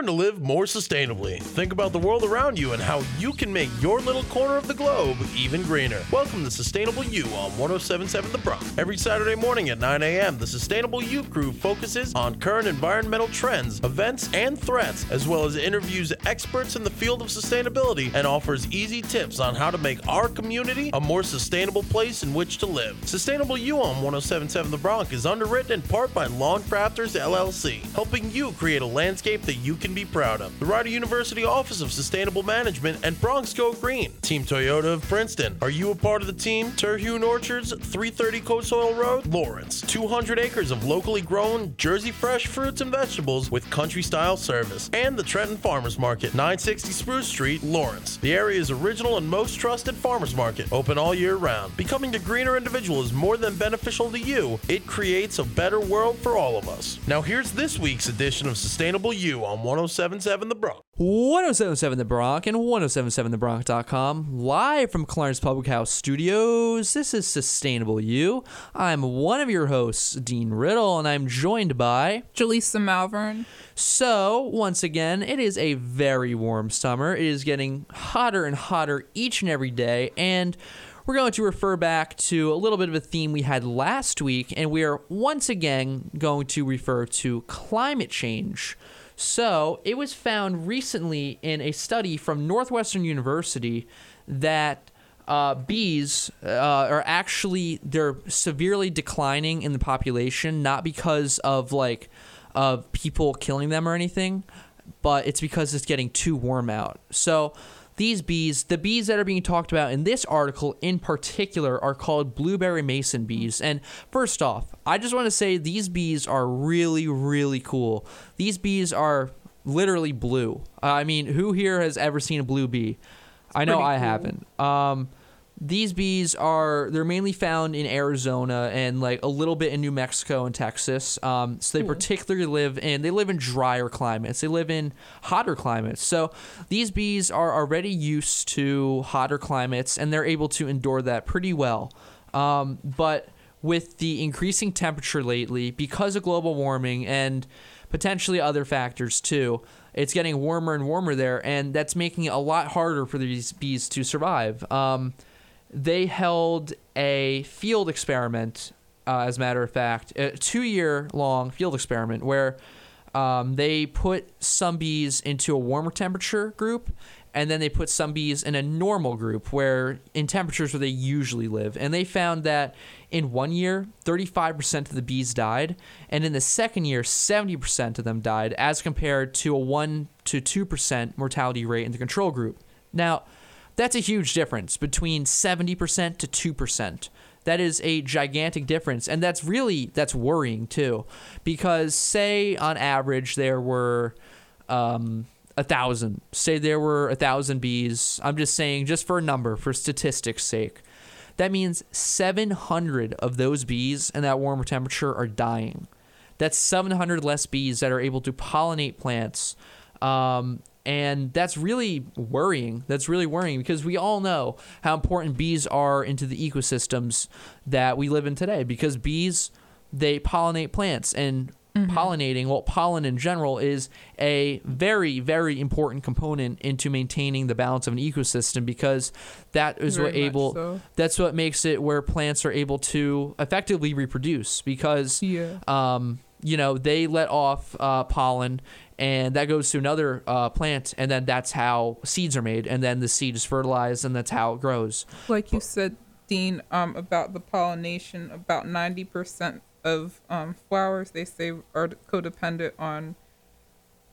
Learn to live more sustainably. Think about the world around you and how you can make your little corner of the globe even greener. Welcome to Sustainable You on 1077 The Bronc. Every Saturday morning at 9 a.m., the Sustainable You crew focuses on current environmental trends, events, and threats, as well as interviews experts in the field of sustainability and offers easy tips on how to make our community a more sustainable place in which to live. Sustainable You on 1077 The Bronc is underwritten in part by Lawn Crafters LLC, helping you create a landscape that you can be proud of. The Rider University Office of Sustainable Management and Bronx Go Green. Team Toyota of Princeton. Are you a part of the team? Terhune Orchards, 330 Cold Soil Road, Lawrence. 200 acres of locally grown, Jersey fresh fruits and vegetables with country style service. And the Trenton Farmers Market, 960 Spruce Street, Lawrence. The area's original and most trusted farmers market, open all year round. Becoming a greener individual is more than beneficial to you, it creates a better world for all of us. Now, here's this week's edition of Sustainable You on oh 1077 The Bronc. 1077 The Bronc and 1077thebronc.com, live from Clarence Public House Studios. This is Sustainable You. I'm one of your hosts, Dean Riddle, and I'm joined by. Jaleesa Malvern. So, once again, it is a very warm summer. It is getting hotter and hotter each and every day, and we're going to refer back to a little bit of a theme we had last week, and we are once again going to refer to climate change. So, it was found recently in a study from Northwestern University that uh, bees uh, are actually they're severely declining in the population, not because of like of people killing them or anything, but it's because it's getting too warm out. So these bees, the bees that are being talked about in this article in particular, are called blueberry mason bees. And first off, I just want to say these bees are really, really cool. These bees are literally blue. I mean, who here has ever seen a blue bee? I know pretty I cool. haven't. Um, these bees are they're mainly found in Arizona and like a little bit in New Mexico and Texas. Um, so they particularly live in they live in drier climates. They live in hotter climates. So these bees are already used to hotter climates and they're able to endure that pretty well. Um, but with the increasing temperature lately, because of global warming and potentially other factors too, it's getting warmer and warmer there, and that's making it a lot harder for these bees to survive. Um, they held a field experiment, uh, as a matter of fact, a two year long field experiment where um, they put some bees into a warmer temperature group and then they put some bees in a normal group where in temperatures where they usually live. And they found that in one year 35% of the bees died and in the second year 70% of them died as compared to a 1 to 2% mortality rate in the control group. Now that's a huge difference between 70% to 2%. That is a gigantic difference and that's really that's worrying too because say on average there were um, a thousand. Say there were a thousand bees. I'm just saying just for a number for statistics sake. That means 700 of those bees in that warmer temperature are dying. That's 700 less bees that are able to pollinate plants um, and that's really worrying that's really worrying because we all know how important bees are into the ecosystems that we live in today because bees they pollinate plants and pollinating well pollen in general is a very very important component into maintaining the balance of an ecosystem because that is what Very much able so. that's what makes it where plants are able to effectively reproduce because Yeah. um, you know, they let off uh, pollen, and that goes to another uh, plant, and then that's how seeds are made, and then the seed is fertilized, and that's how it grows. Like you said, Dean, um, about the pollination, about 90% of um, flowers they say are codependent on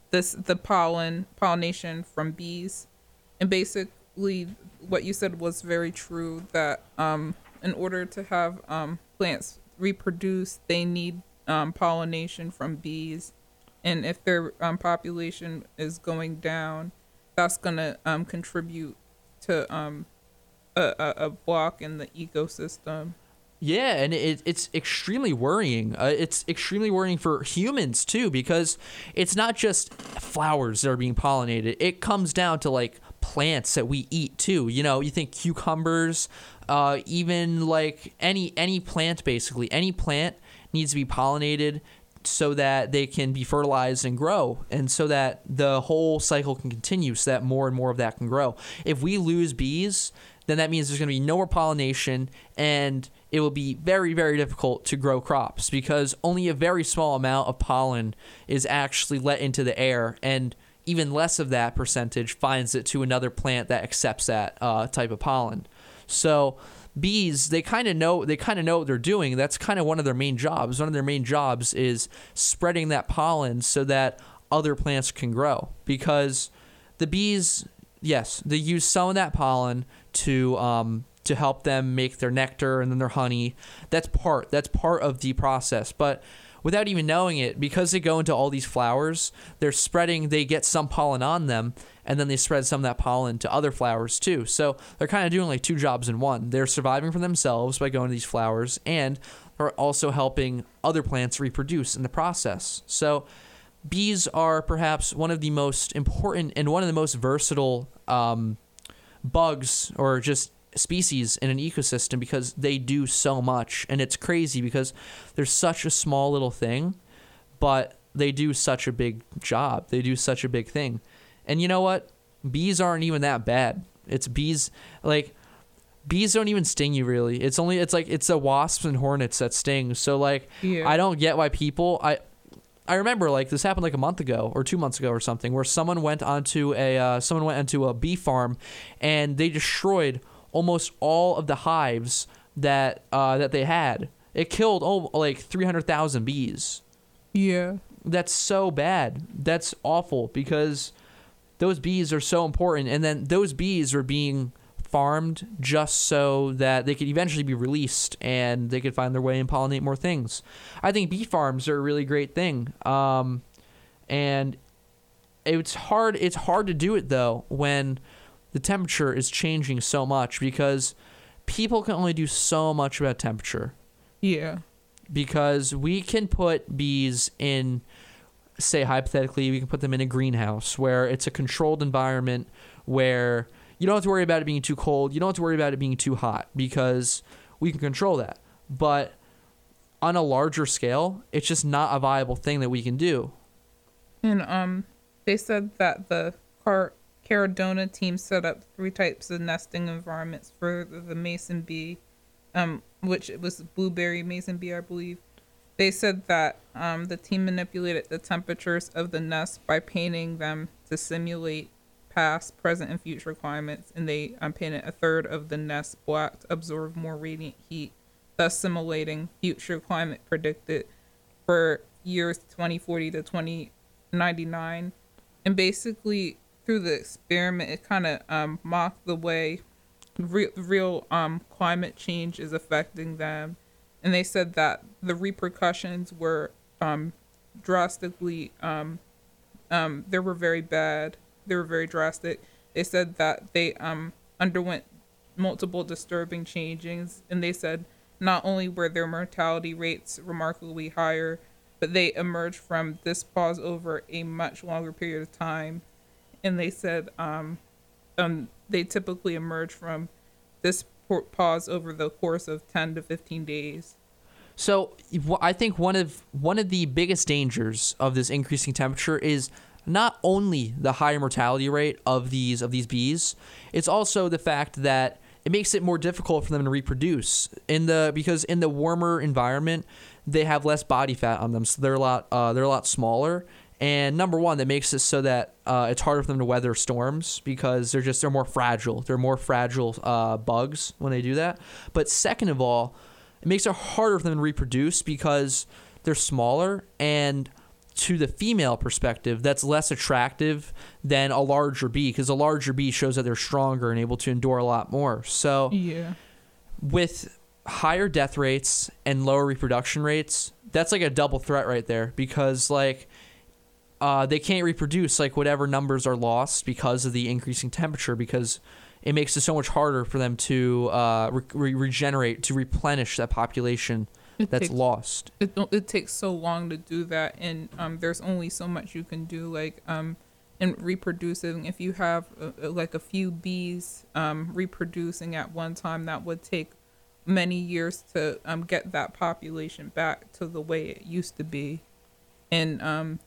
this the pollen pollination from bees, and basically what you said was very true. That um, in order to have um, plants reproduce, they need um, pollination from bees, and if their um, population is going down, that's gonna um, contribute to um, a, a, a block in the ecosystem. Yeah, and it, it's extremely worrying. Uh, it's extremely worrying for humans too, because it's not just flowers that are being pollinated. It comes down to like plants that we eat too. You know, you think cucumbers, uh, even like any any plant basically, any plant needs to be pollinated so that they can be fertilized and grow and so that the whole cycle can continue so that more and more of that can grow. If we lose bees, then that means there's going to be no more pollination and it will be very, very difficult to grow crops because only a very small amount of pollen is actually let into the air, and even less of that percentage finds it to another plant that accepts that uh, type of pollen. So bees, they kind of know they kind of know what they're doing. That's kind of one of their main jobs. One of their main jobs is spreading that pollen so that other plants can grow because the bees yes, they use some of that pollen to um, to help them make their nectar and then their honey. That's part. That's part of the process. But without even knowing it, because they go into all these flowers, they're spreading. They get some pollen on them, and then they spread some of that pollen to other flowers too. So they're kind of doing like two jobs in one. They're surviving for themselves by going to these flowers, and are also helping other plants reproduce in the process. So bees are perhaps one of the most important and one of the most versatile um, bugs or just species in an ecosystem because they do so much. And it's crazy because they're such a small little thing but they do such a big job. They do such a big thing. And you know what? Bees aren't even that bad. It's bees like bees don't even sting you really. It's only it's like it's the wasps and hornets that sting. So like Yeah. i don't get why people i I remember like this happened like a month ago or two months ago or something, where someone went onto a uh, someone went onto a bee farm, and they destroyed almost all of the hives that uh, that they had. It killed oh like three hundred thousand bees. Yeah. That's so bad. That's awful because those bees are so important, and then those bees are being farmed just so that they could eventually be released and they could find their way and pollinate more things. I think bee farms are a really great thing. Um, and it's hard it's hard to do it though when the temperature is changing so much because people can only do so much about temperature. Yeah. because we can put bees in say hypothetically we can put them in a greenhouse where it's a controlled environment where you don't have to worry about it being too cold. You don't have to worry about it being too hot because we can control that. But on a larger scale it's just not a viable thing that we can do. And um, they said that the Car- CaraDonna team set up three types of nesting environments for the, mason bee, um, which was blueberry mason bee, I believe. They said that um, the team manipulated the temperatures of the nest by painting them to simulate past, present, and future climates, and they um, painted a third of the nest black to absorb more radiant heat, thus simulating future climate predicted for years 2040 to 2099 and basically through the experiment it kind of um, mocked the way real, real um, climate change is affecting them. And they said that the repercussions were um, drastically um, um, they were very bad. They were very drastic. They said that they um, underwent multiple disturbing changes. And they said not only were their mortality rates remarkably higher but they emerged from this pause over a much longer period of time and they said um, um, they typically emerge from this pause over the course of 10 to 15 days So I think one of one of the biggest dangers of this increasing temperature is not only the higher mortality rate of these of these bees, it's also the fact that it makes it more difficult for them to reproduce in the because in the warmer environment they have less body fat on them, so they're a lot uh, they're a lot smaller. And number one, that makes it so that uh, it's harder for them to weather storms because they're just they're more fragile. They're more fragile uh, bugs when they do that. But second of all, it makes it harder for them to reproduce because they're smaller and to the female perspective that's less attractive than a larger bee because a larger bee shows that they're stronger and able to endure a lot more so yeah with higher death rates and lower reproduction rates that's like a double threat right there because like uh, they can't reproduce like whatever numbers are lost because of the increasing temperature because it makes it so much harder for them to uh, re- re- regenerate to replenish that population It that's takes- lost. It, it takes so long to do that and um, there's only so much you can do like um, in reproducing. If you have uh, uh, like a few bees um, reproducing at one time that would take many years to um, get that population back to the way it used to be. And um,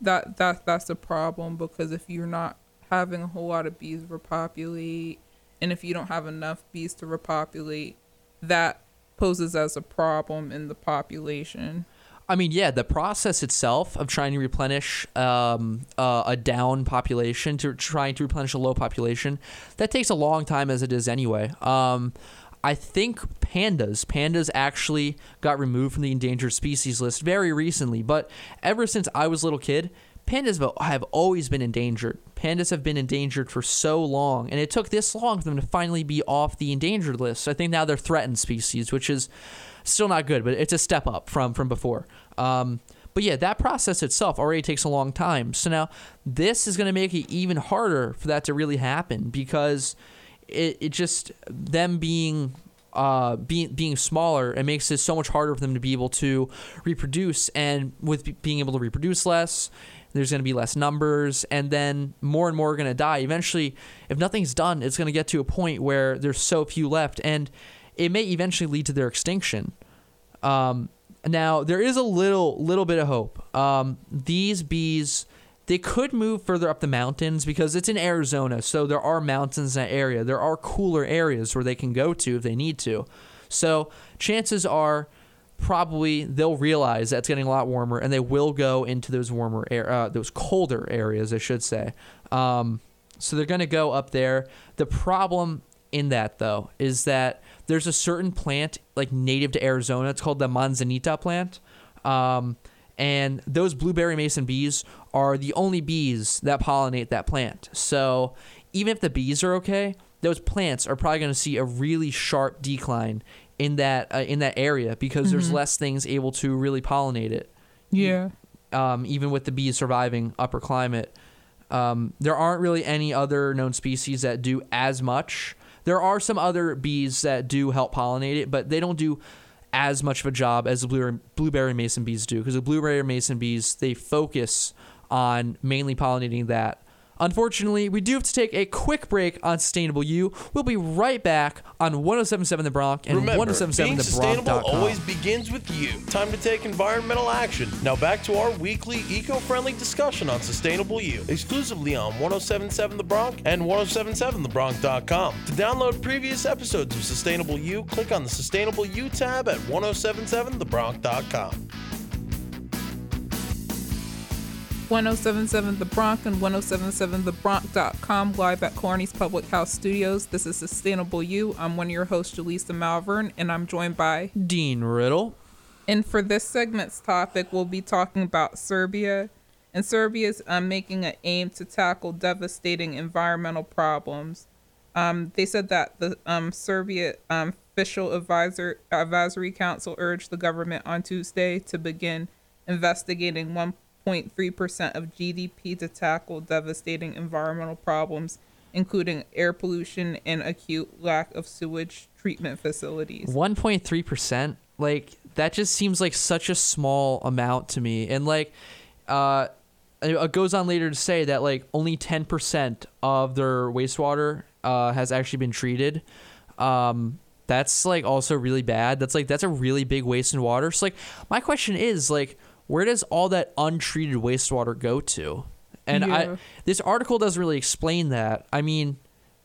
that that that's a problem because if you're not having a whole lot of bees repopulate, and if you don't have enough bees to repopulate, that poses as a problem in the population. I mean, yeah, the process itself of trying to replenish um, uh, a down population to trying to replenish a low population, that takes a long time as it is anyway. Um, I think pandas, pandas actually got removed from the endangered species list very recently, but ever since I was a little kid, pandas have always been endangered. Pandas have been endangered for so long, and it took this long for them to finally be off the endangered list. I think now they're threatened species, which is still not good, but it's a step up from from before. Um, but yeah, that process itself already takes a long time. So now this is going to make it even harder for that to really happen because it, it just them being uh, being being smaller, it makes it so much harder for them to be able to reproduce. And with being able to reproduce less, there's going to be less numbers, and then more and more are going to die. Eventually, if nothing's done, it's going to get to a point where there's so few left, and it may eventually lead to their extinction. Um, now there is a little little bit of hope. Um, these bees they could move further up the mountains because it's in Arizona, so there are mountains in that area. There are cooler areas where they can go to if they need to. So chances are probably they'll realize that it's getting a lot warmer and they will go into those warmer air, uh, those colder areas, I should say. Um, so they're going to go up there. The problem in that though is that there's a certain plant like native to Arizona. It's called the manzanita plant. Um, and those blueberry mason bees are the only bees that pollinate that plant. So even if the bees are okay, those plants are probably going to see a really sharp decline in that uh, in that area because mm-hmm. there's less things able to really pollinate it. Yeah. Um, even with the bees surviving upper climate, um, there aren't really any other known species that do as much there are some other bees that do help pollinate it, but they don't do as much of a job as the blueberry, blueberry mason bees do because the blueberry mason bees they focus on mainly pollinating that Unfortunately, we do have to take a quick break on Sustainable You. We'll be right back on 1077 The Bronc and Remember, 1077 being oh sustainable always begins with you. Time to take environmental action. Now back to our weekly eco-friendly discussion on Sustainable You, exclusively on 1077 The Bronc and 1077thebronc.com. To download previous episodes of Sustainable You, click on the Sustainable You tab at 1077thebronc.com. 1077 The Bronc and 1077thebronc.com live at Corny's Public House Studios. This is Sustainable You. I'm one of your hosts, Jaleesa Malvern, and I'm joined by Dean Riddle. And for this segment's topic, we'll be talking about Serbia. And Serbia is um, making an aim to tackle devastating environmental problems. Um, they said that the um, Serbia um, official advisor advisory council urged the government on Tuesday to begin investigating one 0.3% of GDP to tackle devastating environmental problems, including air pollution and acute lack of sewage treatment facilities. 1.3%? Like, that just seems like such a small amount to me. And, like, uh, it goes on later to say that, like, only 10% of their wastewater uh, has actually been treated. Um, that's like also really bad. That's like that's a really big waste in water. So like my question is like where does all that untreated wastewater go to? And yeah. I this article doesn't really explain that. I mean,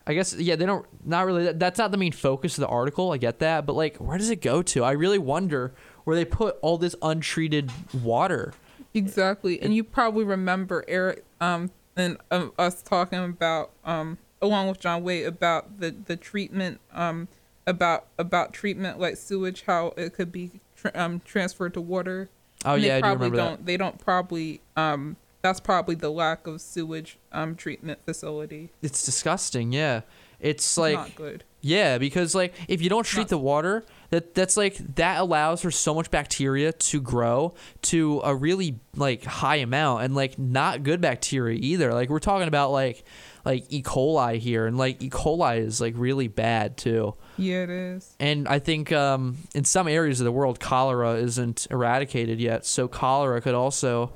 I guess yeah, they don't not really that, that's not the main focus of the article. I get that, but like where does it go to? I really wonder where they put all this untreated water. Exactly. And you probably remember Eric um and um, us talking about um along with John Wade about the the treatment um about about treatment like sewage how it could be tra- um transferred to water Oh yeah, they probably I do not that. They don't probably. Um, that's probably the lack of sewage um, treatment facility. It's disgusting. Yeah, it's like not good. Yeah, because like if you don't treat not the water, that that's like that allows for so much bacteria to grow to a really like high amount and like not good bacteria either. Like we're talking about like like E. coli here, and like E. coli is like really bad too. Yeah, it is. And I think um, in some areas of the world, cholera isn't eradicated yet, so cholera could also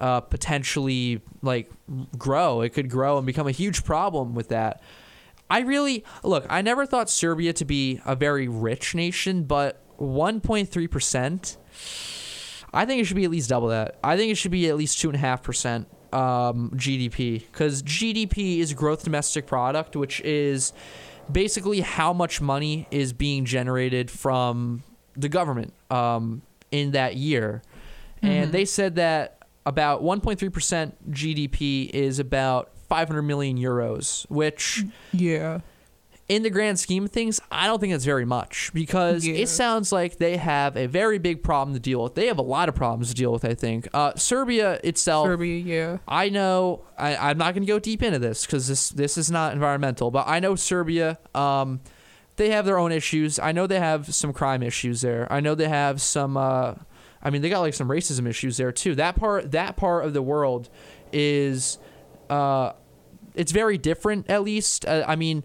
uh, potentially like grow. It could grow and become a huge problem with that. I really look. I never thought Serbia to be a very rich nation, but 1.3 percent. I think it should be at least double that. I think it should be at least two and a half percent um, GDP because GDP is gross domestic product, which is basically how much money is being generated from the government um, in that year. And they said that about 1.3% GDP is about 500 million euros, which Yeah. In the grand scheme of things, I don't think it's very much because Yeah. it sounds like they have a very big problem to deal with. They have a lot of problems to deal with, I think. Uh, Serbia itself, Serbia, yeah. I know I, I'm not going to go deep into this because this this is not environmental, but I know Serbia. Um, they have their own issues. I know they have some crime issues there. I know they have some. Uh, I mean, they got like some racism issues there too. That part that part of the world is, uh, it's very different. At least uh, I mean,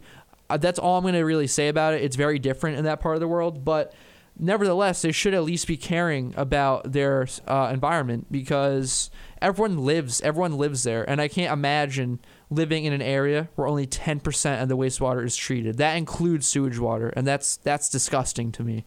that's all I'm going to really say about it. It's very different in that part of the world, but nevertheless, they should at least be caring about their uh, environment because everyone lives everyone lives there, and I can't imagine living in an area where only 10% of the wastewater is treated. That includes sewage water, and that's that's disgusting to me.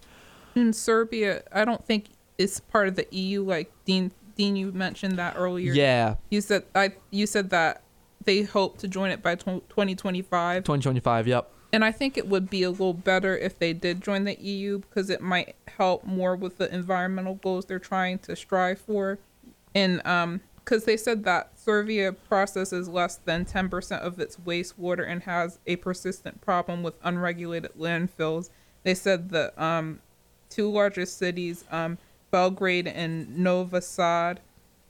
In Serbia, I don't think it's part of the EU. Like Dean, Dean, you mentioned that earlier. Yeah, You said I. You said that they hope to join it by twenty twenty five. 2025. Yep. And I think it would be a little better if they did join the EU because it might help more with the environmental goals they're trying to strive for. And um, because they said that Serbia processes less than 10% of its wastewater and has a persistent problem with unregulated landfills. They said the um, two largest cities, um, Belgrade and Novi Sad,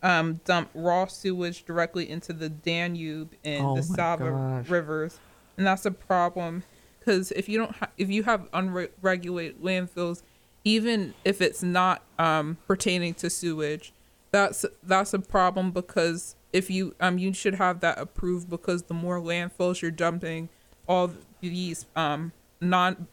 um, dump raw sewage directly into the Danube and Oh the Sava gosh. rivers, and that's a problem because if you don't, ha- if you have unregulated landfills, even if it's not um, pertaining to sewage, that's that's a problem because if you um you should have that approved because the more landfills you're dumping all these um non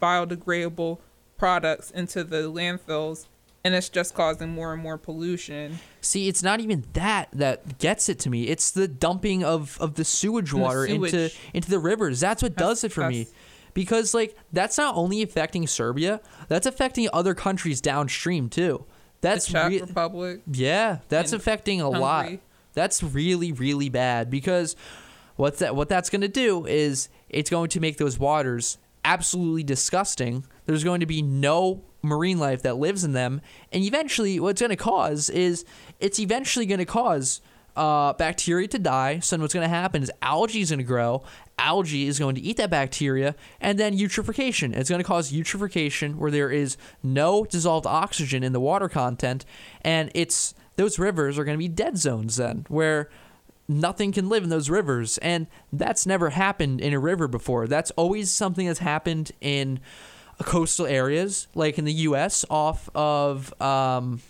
biodegradable products into the landfills and it's just causing more and more pollution See, it's not even that that gets it to me. It's the dumping of, of the sewage water into sewage. into the rivers. That's what That's- does it for me. Because like that's not only affecting Serbia, that's affecting other countries downstream too. That's the Czech rea- Republic yeah, that's affecting a lot. That's really really bad because what's that what that's going to do is it's going to make those waters absolutely disgusting. There's going to be no marine life that lives in them, and eventually what's going to cause is it's eventually going to cause uh, bacteria to die. So what's going to happen is algae is going to grow. Algae is going to eat that bacteria, and then eutrophication. It's going to cause eutrophication where there is no dissolved oxygen in the water content, and it's those rivers are going to be dead zones then, where nothing can live in those rivers, and that's never happened in a river before. That's always something that's happened in coastal areas, like in the U.S. off of. Um,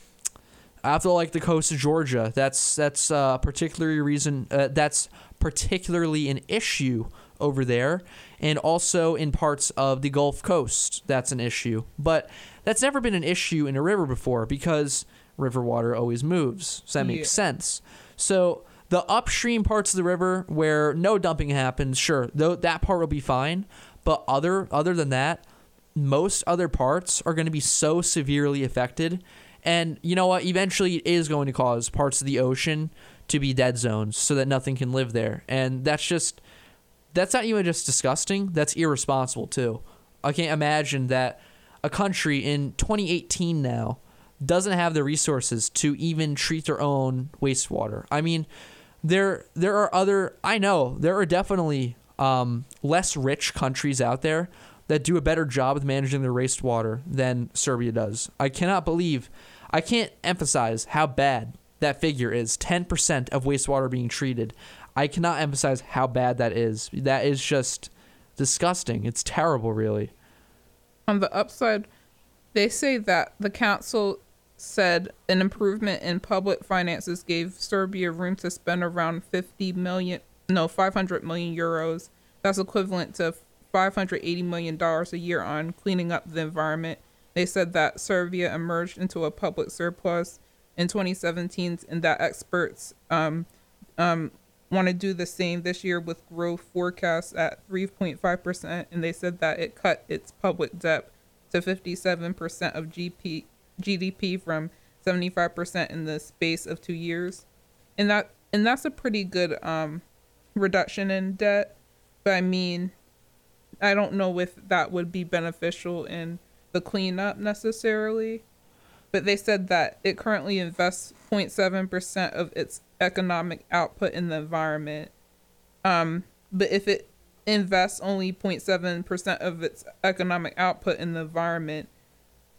after like the coast of Georgia. That's that's uh, particularly reason uh, that's particularly an issue over there, and also in parts of the Gulf Coast. That's an issue, but that's never been an issue in a river before because river water always moves. So that makes sense. So the upstream parts of the river where no dumping happens, sure, though that part will be fine. But other other than that, most other parts are going to be so severely affected. And you know what? Eventually, it is going to cause parts of the ocean to be dead zones so that nothing can live there. And that's just, that's not even just disgusting, that's irresponsible too. I can't imagine that a country in 2018 now doesn't have the resources to even treat their own wastewater. I mean, there there are other I know there are definitely um, less rich countries out there that do a better job with managing their wastewater than Serbia does. I cannot believe, I can't emphasize how bad that figure is. Ten percent of wastewater being treated. I cannot emphasize how bad that is. That is just disgusting. It's terrible, really. On the upside, they say that the council said an improvement in public finances gave Serbia room to spend around 50 million, no, 500 million euros. That's equivalent to 580 million dollars a year on cleaning up the environment. They said that Serbia emerged into a public surplus in 2017 and that experts um, um, want to do the same this year with growth forecasts at 3.5%. And they said that it cut its public debt to 57% of GP, GDP from 75% in the space of 2 years. And that and that's a pretty good um reduction in debt. But I mean, I don't know if that would be beneficial in the cleanup necessarily. But they said that it currently invests 0.7% of its economic output in the environment. Um, but if it invests only 0.7% of its economic output in the environment,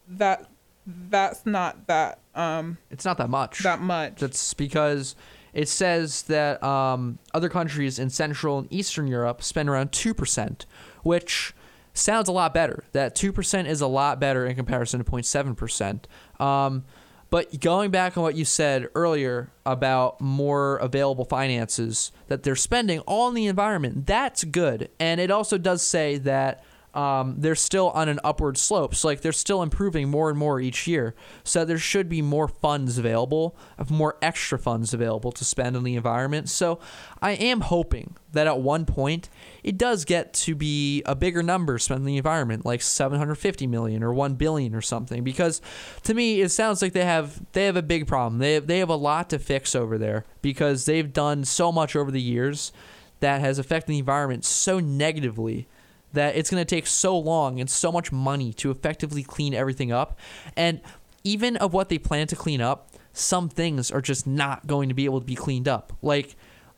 that that's not that um It's not that much. that much. That's because it says that um, other countries in Central and Eastern Europe spend around 2%, which sounds a lot better. That 2% is a lot better in comparison to 0.7%. Um, but going back on what you said earlier about more available finances that they're spending all in the environment, that's good. And it also does say that um, they're still on an upward slope. So, like, they're still improving more and more each year. So, there should be more funds available, more extra funds available to spend on the environment. So, I am hoping that at one point it does get to be a bigger number spent on the environment, like 750 million or 1 billion or something. Because to me, it sounds like they have they have a big problem. They have, they have a lot to fix over there because they've done so much over the years that has affected the environment so negatively that it's going to take so long and so much money to effectively clean everything up. And even of what they plan to clean up, some things are just not going to be able to be cleaned up. Like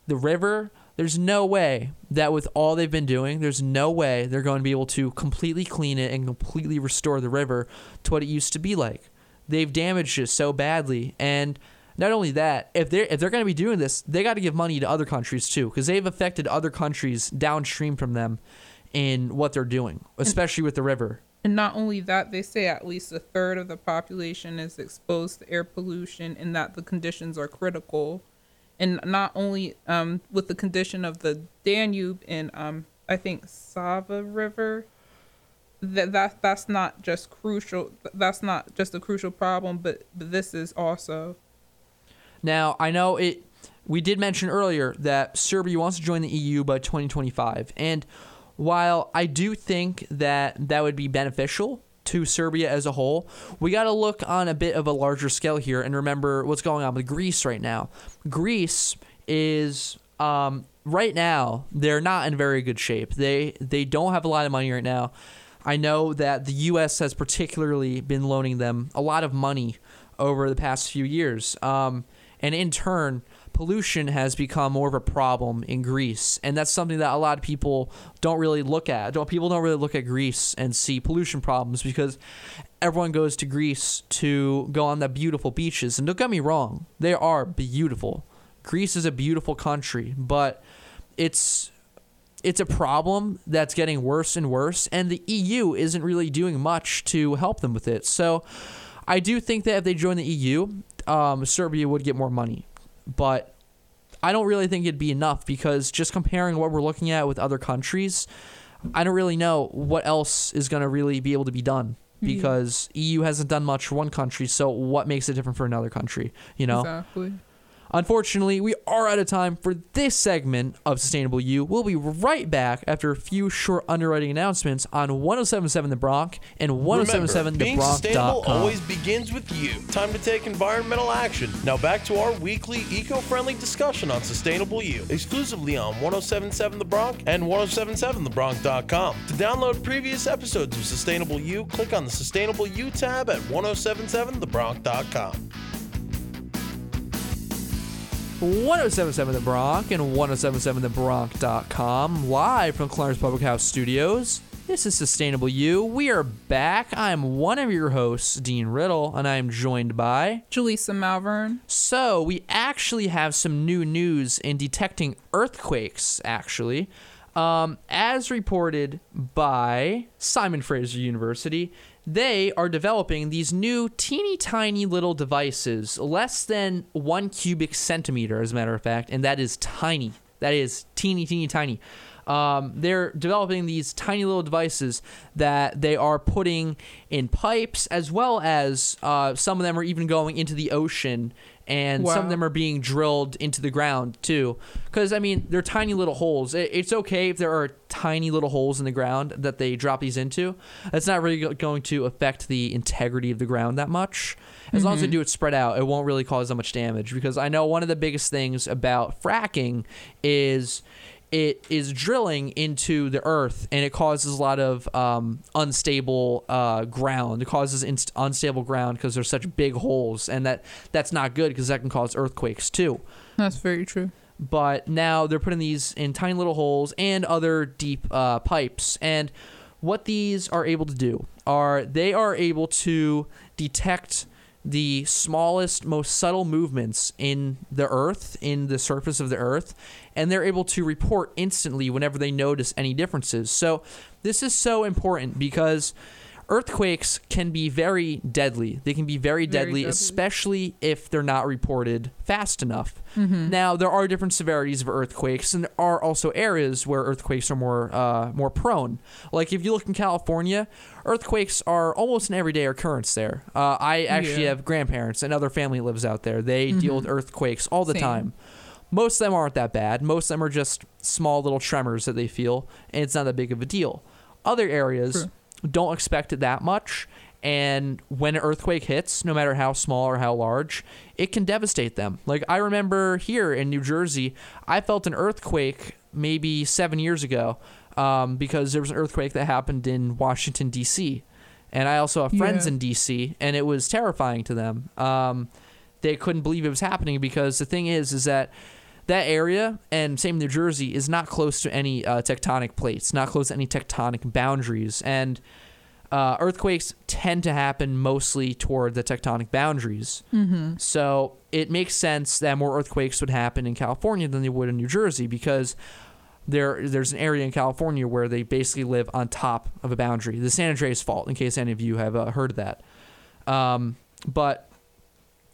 the river, there's no way that with all they've been doing, there's no way they're going to be able to completely clean it and completely restore the river to what it used to be like. They've damaged it so badly and not only that, if they're if they're going to be doing this, they got to give money to other countries too, because they've affected other countries downstream from them in what they're doing, especially with the river. And not only that, they say at least a third of the population is exposed to air pollution and that the conditions are critical. And not only um, with the condition of the Danube and um, I think Sava River, that, that that's not just crucial. That's not just a crucial problem, but, but this is also. Now, I know it. We did mention earlier that Serbia wants to join the EU by 2025, and while I do think that that would be beneficial to Serbia as a whole, we got to look on a bit of a larger scale here and remember what's going on with Greece right now. Greece is um, right now they're not in very good shape. They they don't have a lot of money right now. I know that the U.S. has particularly been loaning them a lot of money over the past few years, um, and in turn pollution has become more of a problem in Greece, and that's something that a lot of people don't really look at. Don't people don't really look at Greece and see pollution problems because everyone goes to Greece to go on the beautiful beaches. And don't get me wrong, they are beautiful. Greece is a beautiful country, but it's it's a problem that's getting worse and worse, and the EU isn't really doing much to help them with it. So, I do think that if they join the EU, um, Serbia would get more money but I don't really think it'd be enough because just comparing what we're looking at with other countries, I don't really know what else is going to really be able to be done hmm. because EU hasn't done much for one country, so what makes it different for another country, you know? Exactly. Unfortunately, we are out of time for this segment of Sustainable You. We'll be right back after a few short underwriting announcements on 1077 The Bronc and 1077 Remember, oh being sustainable 1077thebronc.com. always begins with you. Time to take environmental action. Now back to our weekly eco-friendly discussion on Sustainable You, exclusively on 1077 The Bronc and 1077thebronc.com. To download previous episodes of Sustainable You, click on the Sustainable You tab at 1077thebronc.com. 1077 The Bronc and 1077thebronc.com, live from Clarence Public House Studios. This is Sustainable You. We are back. I'm one of your hosts, Dean Riddle, and I am joined by. Julissa Malvern. So, we actually have some new news in detecting earthquakes, actually. Um, as reported by Simon Fraser University, they are developing these new teeny tiny little devices, less than one cubic centimeter, as a matter of fact, and that is tiny. That is teeny, teeny, tiny. Um, they're developing these tiny little devices that they are putting in pipes, as well as uh, some of them are even going into the ocean and some of them are being drilled into the ground too. Because I mean, they're tiny little holes. It, it's okay if there are tiny little holes in the ground that they drop these into. That's not really going to affect the integrity of the ground that much. As long as they mm-hmm. do it spread out, it won't really cause that much damage. Because I know one of the biggest things about fracking is it is drilling into the earth and it causes a lot of um, unstable uh, ground. It causes inst- unstable ground because there's such big holes, and that that's not good because that can cause earthquakes too. That's very true. But now they're putting these in tiny little holes and other deep uh, pipes, and what these are able to do are they are able to detect the smallest, most subtle movements in the earth, in the surface of the earth, and they're able to report instantly whenever they notice any differences. So, this is so important because earthquakes can be very deadly. They can be very, Very deadly, deadly. especially if they're not reported fast enough. Now, there are different severities of earthquakes, and there are also areas where earthquakes are more uh, more prone. Like if you look in California, earthquakes are almost an everyday occurrence there. Uh, I actually Yeah. have grandparents and other family lives out there. They deal with earthquakes all the Same. time. Most of them aren't that bad. Most of them are just small little tremors that they feel, and it's not that big of a deal. Other areas don't expect it that much, and when an earthquake hits, no matter how small or how large, it can devastate them. Like I remember here in New Jersey, I felt an earthquake maybe seven years ago um, because there was an earthquake that happened in Washington D.C. And I also have friends Yeah. in D.C. and it was terrifying to them. Um, they couldn't believe it was happening because the thing is, is that that area and same New Jersey is not close to any uh, tectonic plates, not close to any tectonic boundaries, and uh, earthquakes tend to happen mostly toward the tectonic boundaries. Mm-hmm. So it makes sense that more earthquakes would happen in California than they would in New Jersey because there there's an area in California where they basically live on top of a boundary. The San Andreas Fault, in case any of you have uh, heard of that. Um, but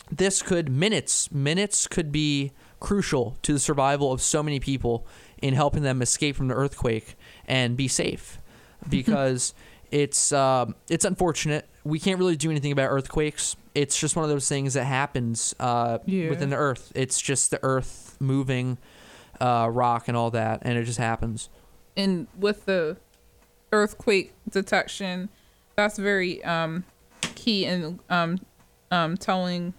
this could minutes minutes could be crucial to the survival of so many people in helping them escape from the earthquake and be safe. Because it's um, it's unfortunate. We can't really do anything about earthquakes. It's just one of those things that happens uh, Yeah. within the earth. It's just the earth moving uh, rock and all that and it just happens. And with the earthquake detection, that's very um, key in um, um, telling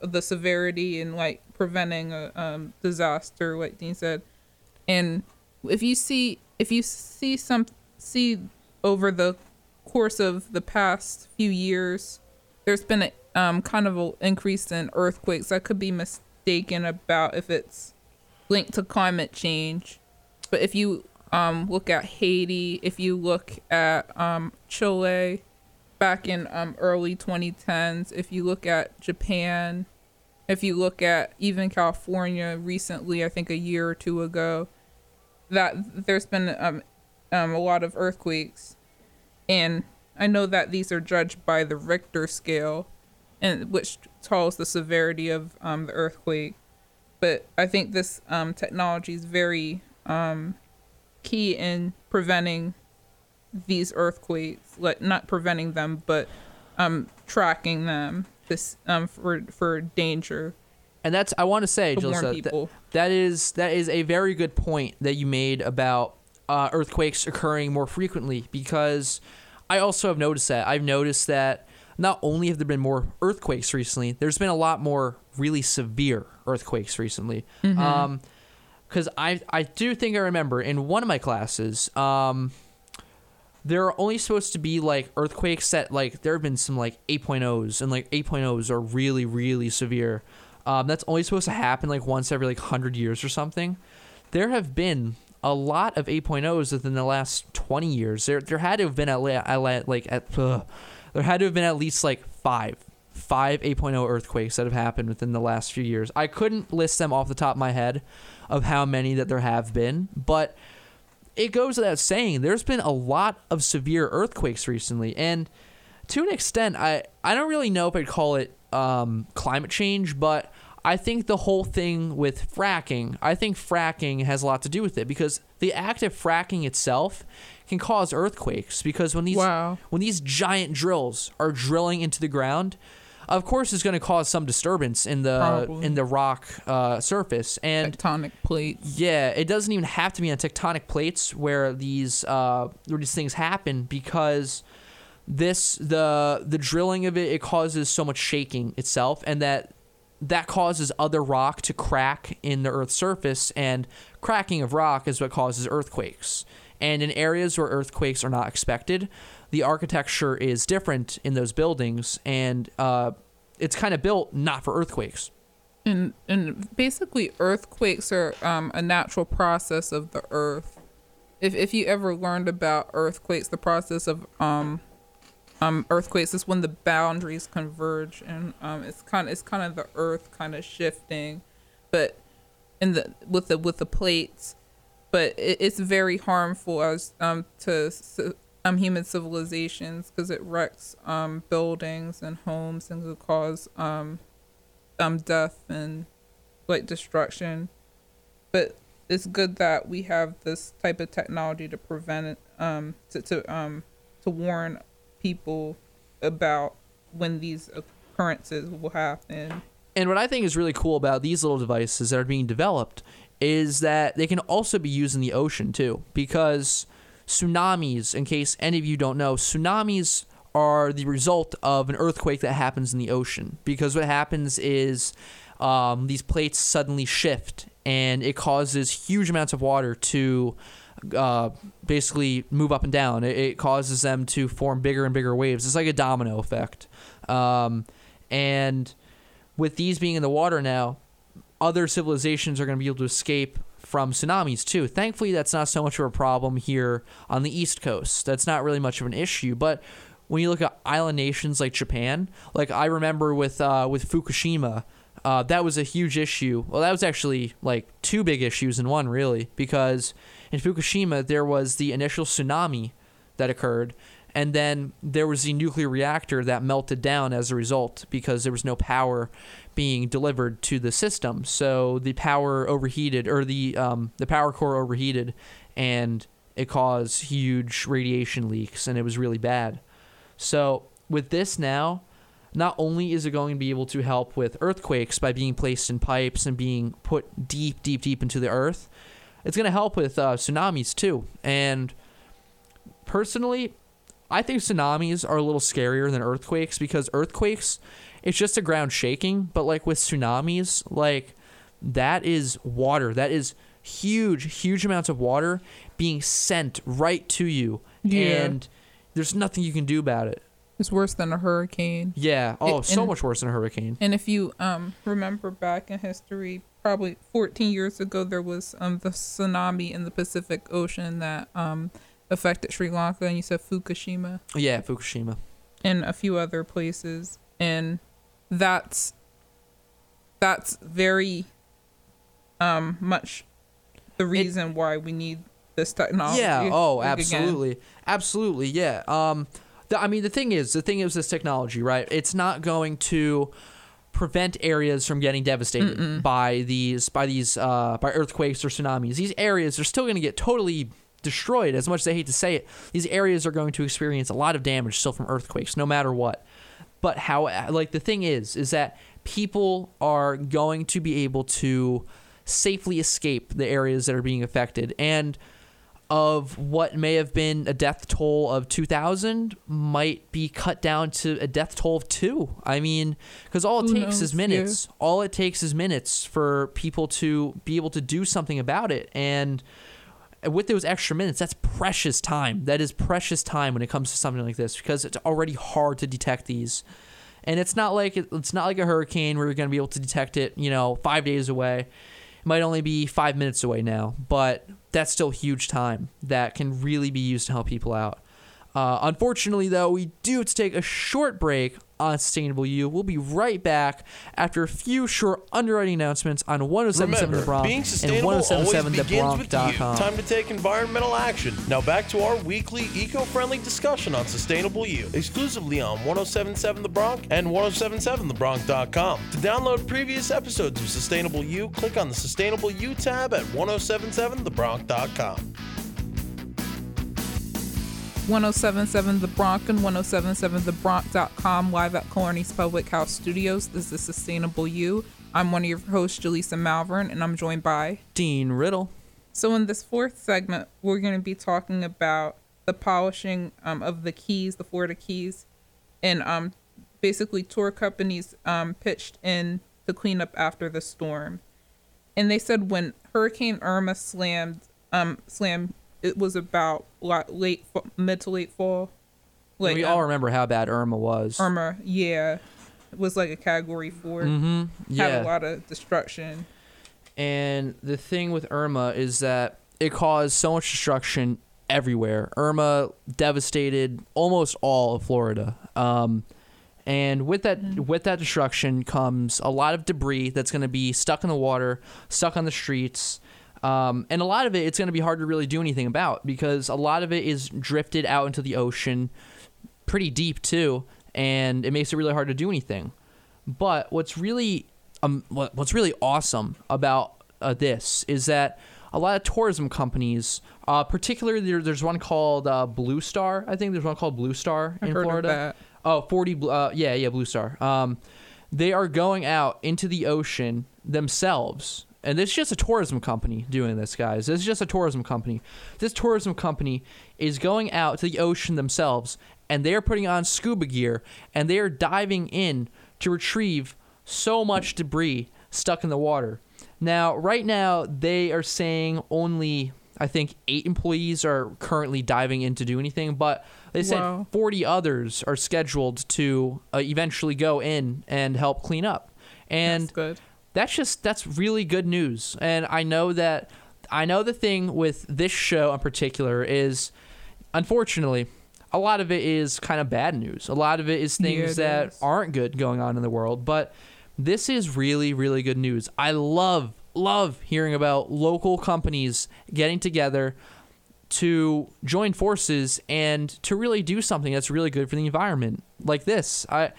the severity and like preventing a um, disaster, like Dean said. And if you see if you see some see over the course of the past few years, there's been a um, kind of an increase in earthquakes. I could be mistaken about if it's linked to climate change. But if you um, look at Haiti, if you look at um, Chile back in um, early 2010s, if you look at Japan, if you look at even California recently, I think a year or two ago, that there's been um, um, a lot of earthquakes. And I know that these are judged by the Richter scale, and which tells the severity of um, the earthquake. But I think this um, technology is very um, key in preventing these earthquakes, like not preventing them, but um, tracking them this um, for for danger and that's i want to say to Jalissa, that- people. That is that is a very good point that you made about uh, earthquakes occurring more frequently because I also have noticed that. I've noticed that not only have there been more earthquakes recently, there's been a lot more really severe earthquakes recently. Um, because I I do think I remember in one of my classes, um, there are only supposed to be like earthquakes that like there have been some like 8.0s and like 8.0s are really really severe. Um, that's only supposed to happen like once every like 100 years or something. There have been a lot of 8.0s within the last 20 years. There there had to have been at, at like at there had to have been at least like 5 5 8.0 earthquakes that have happened within the last few years. I couldn't list them off the top of my head of how many that there have been, but it goes without saying there's been a lot of severe earthquakes recently and to an extent i i don't really know if i'd call it um, climate change but i think the whole thing with fracking i think fracking has a lot to do with it because the act of fracking itself can cause earthquakes because when these Wow. when these giant drills are drilling into the ground of course, is going to cause some disturbance in the Probably. in the rock uh, surface. And Tectonic plates. yeah, it doesn't even have to be on tectonic plates where these uh, where these things happen because this the the drilling of it it causes so much shaking itself and that that causes other rock to crack in the earth's surface and cracking of rock is what causes earthquakes and in areas where earthquakes are not expected the architecture is different in those buildings and uh, it's kind of built not for earthquakes And and basically earthquakes are um, a natural process of the earth. If if you ever learned about earthquakes, the process of um um earthquakes is when the boundaries converge and um it's kind of it's kind of the earth kind of shifting, but in the with the with the plates, but it, it's very harmful as um to um human civilizations because it wrecks um buildings and homes and could cause um um death and like destruction but it's good that we have this type of technology to prevent it um to, to um to warn people about when these occurrences will happen And what I think is really cool about these little devices that are being developed is that they can also be used in the ocean too. Because tsunamis, in case any of you don't know, tsunamis are the result of an earthquake that happens in the ocean. Because what happens is um, these plates suddenly shift and it causes huge amounts of water to uh, basically move up and down. It, it causes them to form bigger and bigger waves. It's like a domino effect. Um, and with these being in the water now, other civilizations are going to be able to escape from tsunamis too. Thankfully, that's not so much of a problem here on the East Coast. That's not really much of an issue. But when you look at island nations like Japan, like I remember with uh, with Fukushima, uh, that was a huge issue. Well, that was actually like two big issues in one, really, because in Fukushima there was the initial tsunami that occurred, and then there was the nuclear reactor that melted down as a result because there was no power being delivered to the system. So the power overheated, or the um, the power core overheated, and it caused huge radiation leaks, and it was really bad. So with this now, not only is it going to be able to help with earthquakes by being placed in pipes and being put deep, deep, deep into the earth, it's going to help with uh, tsunamis too. And personally, I think tsunamis are a little scarier than earthquakes because earthquakes, it's just a ground shaking. But like with tsunamis, like that is water. That is huge, huge amounts of water being sent right to you. Yeah. And there's nothing you can do about it. it's worse than a hurricane Yeah. Oh, It- so and- much worse than a hurricane. And if you um remember back in history, probably 14 years ago, there was um the tsunami in the Pacific Ocean that um affected Sri Lanka, and you said Fukushima Yeah, Fukushima. and a few other places, and that's that's very um much the reason why we need this technology. Yeah. Oh, like, again. absolutely, absolutely. Yeah. Um, the, I mean, the thing is, the thing is, this technology, right? It's not going to prevent areas from getting devastated by these by these uh, by earthquakes or tsunamis. These areas are still going to get totally destroyed. As much as I hate to say it, these areas are going to experience a lot of damage still from earthquakes, no matter what. But how, like, the thing is, is that people are going to be able to safely escape the areas that are being affected. And of what may have been a death toll of 2,000 might be cut down to a death toll of two. I mean, because all it Who takes is knows? minutes. All it takes is minutes for people to be able to do something about it. And with those extra minutes, that's precious time. That is precious time when it comes to something like this because it's already hard to detect these. And it's not like it's not like a hurricane where you're going to be able to detect it, you know, five days away. It might only be five minutes away now, but that's still huge time that can really be used to help people out. Uh, unfortunately, though, we do have to take a short break on Sustainable You. We'll be right back after a few short underwriting announcements on 1077 The Bronc being and sustainable always 1077thebronc.com. begins. Time to take environmental action. Now back to our weekly eco-friendly discussion on Sustainable You, exclusively on 1077 The Bronc and 1077thebronc.com. To download previous episodes of Sustainable You, click on the Sustainable You tab at 1077thebronc.com. 1077 The Bronc and 1077thebronc.com live at Killarney's Public House Studios. This is Sustainable You. I'm one of your hosts, Jaleesa Malvern, and I'm joined by. Dean Riddle. So, in this fourth segment, we're going to be talking about the polishing um, of the keys, the Florida Keys, and um, basically tour companies um, pitched in to clean up after the storm. And they said when Hurricane Irma slammed, um, slammed, it was about la- late, mid to late fall. Like we all remember how bad Irma was. Irma, yeah, it was like a Category 4 Mm-hmm. Had a lot of destruction. And the thing with Irma is that it caused so much destruction everywhere. Irma devastated almost all of Florida. Um, and with that with that destruction comes a lot of debris that's going to be stuck in the water, stuck on the streets. Um, and a lot of it, it's going to be hard to really do anything about because a lot of it is drifted out into the ocean, pretty deep too, and it makes it really hard to do anything. But what's really um, what, what's really awesome about uh, this is that a lot of tourism companies, uh, particularly there, there's one called uh, Blue Star. I think there's one called Blue Star in heard Florida. of that. Oh, 40 uh, yeah, yeah, Blue Star. Um, they are going out into the ocean themselves. And is just a tourism company doing this, guys. This is just a tourism company. This tourism company is going out to the ocean themselves and they are putting on scuba gear and they are diving in to retrieve so much debris stuck in the water. Now, right now, they are saying only, I think, eight employees are currently diving in to do anything, but they said Wow. 40 others are scheduled to uh, eventually go in and help clean up. And That's just that's really good news. And i know that i know the thing with this show in particular is unfortunately a lot of it is kind of bad news. A lot of it is Yeah, things it that is. aren't good going on in the world. But this is really really good news. I love love hearing about local companies getting together to join forces and to really do something that's really good for the environment like this. I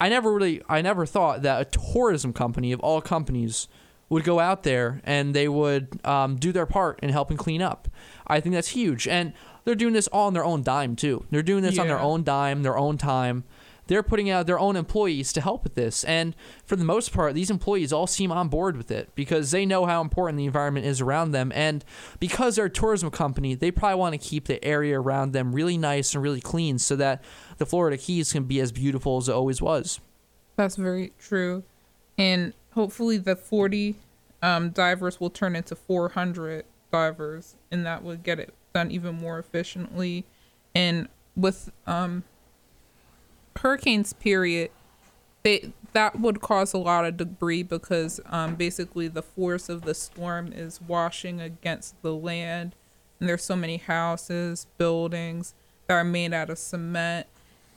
i never really i never thought that a tourism company of all companies would go out there and they would um, do their part in helping clean up. I think that's huge. And they're doing this all on their own dime too. They're doing this on their own dime their own time they're putting out their own employees to help with this and for the most part these employees all seem on board with it because they know how important the environment is around them and because they're a tourism company they probably want to keep the area around them really nice and really clean so that the florida keys can be as beautiful as it always was That's very true. And hopefully the 40 um, divers will turn into 400 divers, and that would get it done even more efficiently. And with um, hurricanes, period, they that would cause a lot of debris because um, basically the force of the storm is washing against the land, and there's so many houses, buildings that are made out of cement.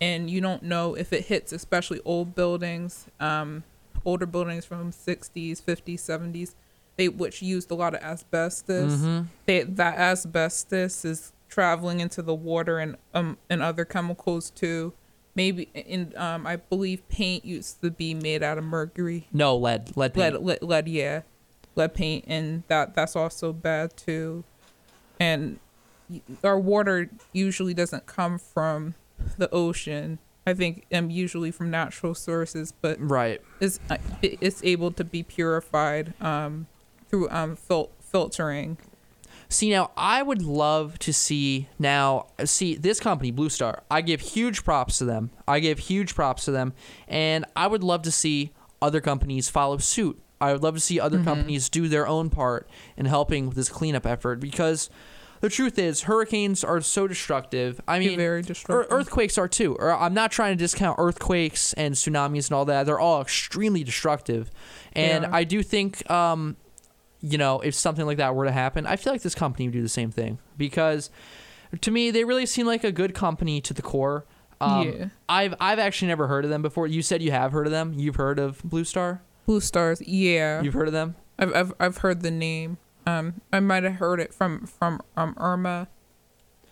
And you don't know if it hits especially old buildings um, older buildings from 60s 50s 70s they which used a lot of asbestos. Mhm. they, that asbestos is traveling into the water and um and other chemicals too maybe in um i believe paint used to be made out of mercury. No lead lead paint. lead, lead, lead yeah. Lead paint and that that's also bad too. And our water usually doesn't come from the ocean. I think um usually from natural sources but right. it's uh, it's able to be purified um through um fil- filtering See now, I would love to see now. See this company, Blue Star. I give huge props to them. I give huge props to them, and I would love to see other companies follow suit. I would love to see other companies do their own part in helping with this cleanup effort because the truth is, hurricanes are so destructive. I They're mean, very destructive. earthquakes are too. I'm not trying to discount earthquakes and tsunamis and all that. They're all extremely destructive, and Yeah. I do think um, you know, if something like that were to happen, I feel like this company would do the same thing because to me, they really seem like a good company to the core. Um, Yeah. I've I've actually never heard of them before. You said you have heard of them. You've heard of Blue Star. blue stars yeah You've heard of them. I've, I've I've heard the name. Um, I might have heard it from from um Irma.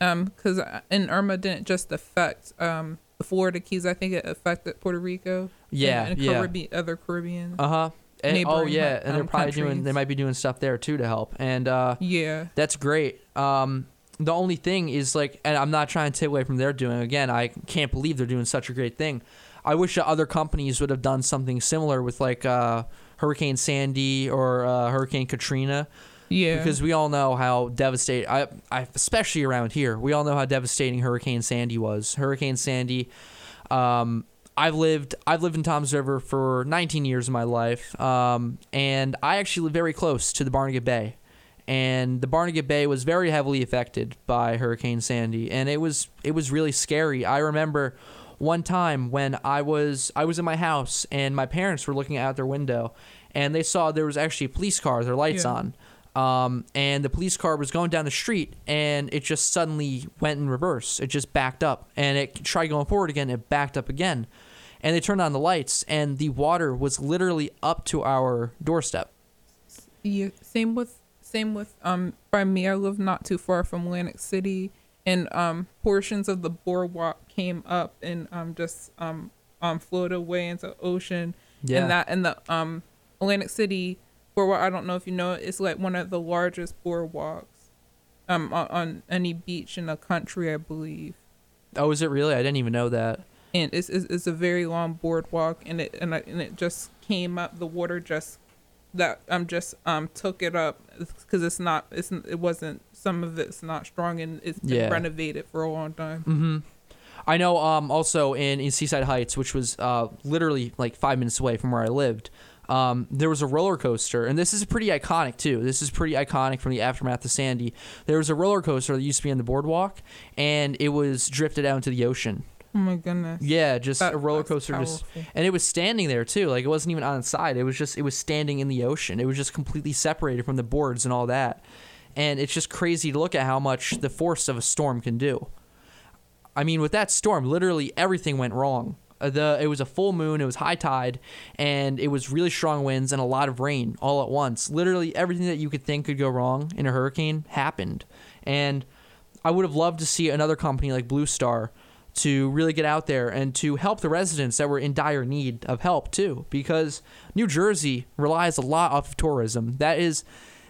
Um, because in Irma didn't just affect um the Florida Keys. I think it affected Puerto Rico. Yeah, and, and yeah. Other Caribbean. Uh huh. Oh Neighboring, yeah, and they're um, probably doing. They might be doing stuff there too to help. And uh, yeah, That's great. Um, the only thing is like, and I'm not trying to take away from their doing. Again, I can't believe they're doing such a great thing. I wish that other companies would have done something similar with like uh, Hurricane Sandy or uh, Hurricane Katrina. Yeah. Because we all know how devastating, I, I, especially around here, we all know how devastating Hurricane Sandy was. Hurricane Sandy, um, I've lived, I've lived in Toms River for 19 years of my life, um, and I actually live very close to the Barnegat Bay, and the Barnegat Bay was very heavily affected by Hurricane Sandy, and it was, it was really scary. I remember one time when I was, I was in my house, and my parents were looking out their window, and they saw there was actually a police car, their lights Yeah. on um, and the police car was going down the street and it just suddenly went in reverse. It just backed up and it tried going forward again. It backed up again, and they turned on the lights and the water was literally up to our doorstep. Yeah, same with same with um by me. I live not too far from Atlantic City, and um portions of the boardwalk came up and um just um um floated away into the ocean. Yeah. And that and the um Atlantic City boardwalk. I don't know if you know it. It's like one of the largest boardwalks um on, on any beach in the country, I believe. Oh, is it really? I didn't even know that. And it's, it's, it's a very long boardwalk and it and, I, and it just came up the water just that um just um took it up because it's not it's it wasn't some of it's not strong and it's been Yeah. renovated for a long time Mm-hmm. I know. Um, also in, in Seaside Heights, which was uh, literally like five minutes away from where I lived, um, there was a roller coaster, and this is pretty iconic too. This is pretty iconic from the aftermath of Sandy. There was a roller coaster that used to be on the boardwalk, and it was drifted out into the ocean. Oh my goodness Yeah, just That- a roller coaster, just and it was standing there too. Like it wasn't even on its side. It was just it was standing in the ocean. It was just completely separated from the boards and all that. And it's just crazy to look at how much the force of a storm can do. I mean, with that storm, literally everything went wrong. Uh, The it was a full moon, it was high tide, and it was really strong winds and a lot of rain all at once. Literally everything that you could think could go wrong in a hurricane happened. And I would have loved to see another company like Blue Star to really get out there and to help the residents that were in dire need of help too because New Jersey relies a lot off of tourism. That is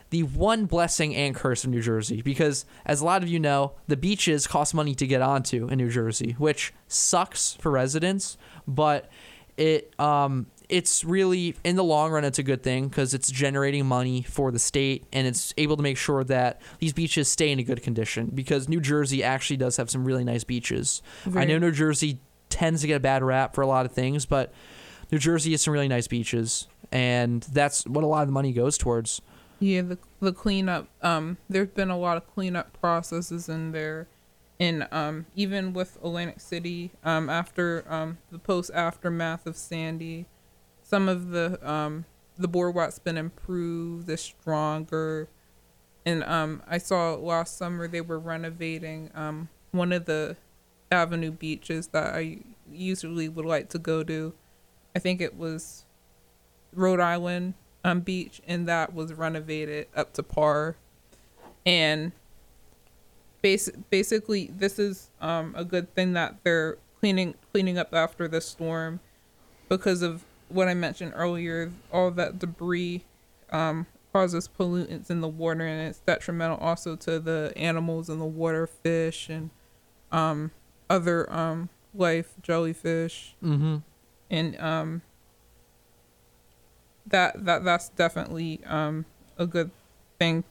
the one blessing and curse of New Jersey because as a lot of you know, the beaches cost money to get onto in New Jersey, which sucks for residents, but it um it's really in the long run it's a good thing because it's generating money for the state and it's able to make sure that these beaches stay in a good condition because New Jersey actually does have some really nice beaches. I know New Jersey tends to get a bad rap for a lot of things, but New Jersey has some really nice beaches and that's what a lot of the money goes towards. yeah the the cleanup um there's been a lot of cleanup processes in there and um even with Atlantic City um after um the post aftermath of Sandy some of the um the boardwalk's been improved it's stronger and um I saw last summer they were renovating um one of the avenue beaches that I usually would like to go to I think it was Rhode Island um, beach, and that was renovated up to par. And bas- basically, this is um, a good thing that they're cleaning cleaning up after the storm, because of what I mentioned earlier. All that debris um, causes pollutants in the water, and it's detrimental also to the animals in the water, fish and um, other um, life, jellyfish Mm-hmm. and um that that that's definitely um a good thing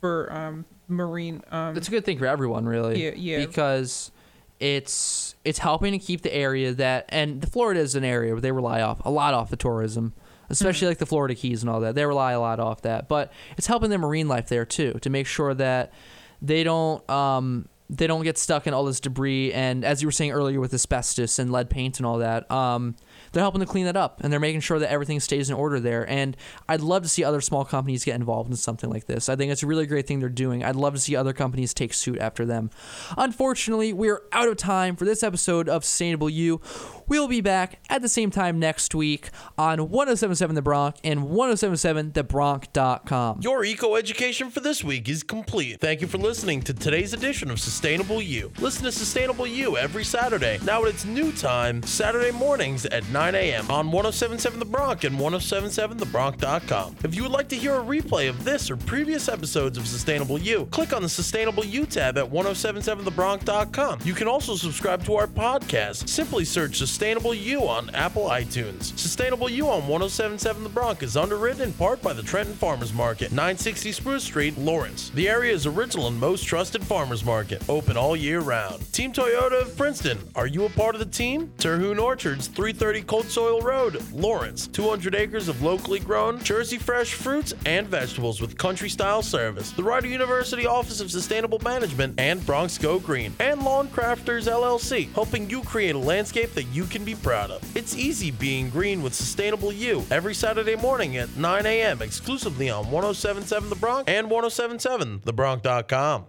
for um marine um It's a good thing for everyone, really. Yeah, yeah. Because it's it's helping to keep the area that and the Florida is an area where they rely off a lot off the tourism, especially like the Florida Keys and all that. They rely a lot off that, but it's helping the marine life there too to make sure that they don't um they don't get stuck in all this debris and as you were saying earlier with asbestos and lead paint and all that um they're helping to clean that up and they're making sure that everything stays in order there and i'd love to see other small companies get involved in something like this i think it's a really great thing they're doing i'd love to see other companies take suit after them unfortunately we're out of time for this episode of sustainable you we'll be back at the same time next week on 1077 the bronc and 1077thebronc.com Your eco education for this week is complete. Thank you for listening to today's edition of Sustainable. Sustainable You. Listen to Sustainable You every Saturday, now at its new time, Saturday mornings at 9 a.m. on 1077 The Bronc and 1077thebronc.com. If you would like to hear a replay of this or previous episodes of Sustainable You, click on the Sustainable You tab at 1077thebronc.com. You can also subscribe to our podcast. Simply search Sustainable You on Apple iTunes. Sustainable You on 1077 The Bronc is underwritten in part by the Trenton Farmers Market, 960 Spruce Street, Lawrence. The area's original and most trusted farmers market, open all year round. Team Toyota of Princeton, are you a part of the team? Terhune Orchards, 330 Cold Soil Road, Lawrence. 200 acres of locally grown, Jersey fresh fruits and vegetables with country style service. The Rider University Office of Sustainable Management and Broncs Go Green. And Lawn Crafters LLC, helping you create a landscape that you can be proud of. It's easy being green with Sustainable You every Saturday morning at 9 a.m. exclusively on 1077 The Bronc and 1077thebronc.com.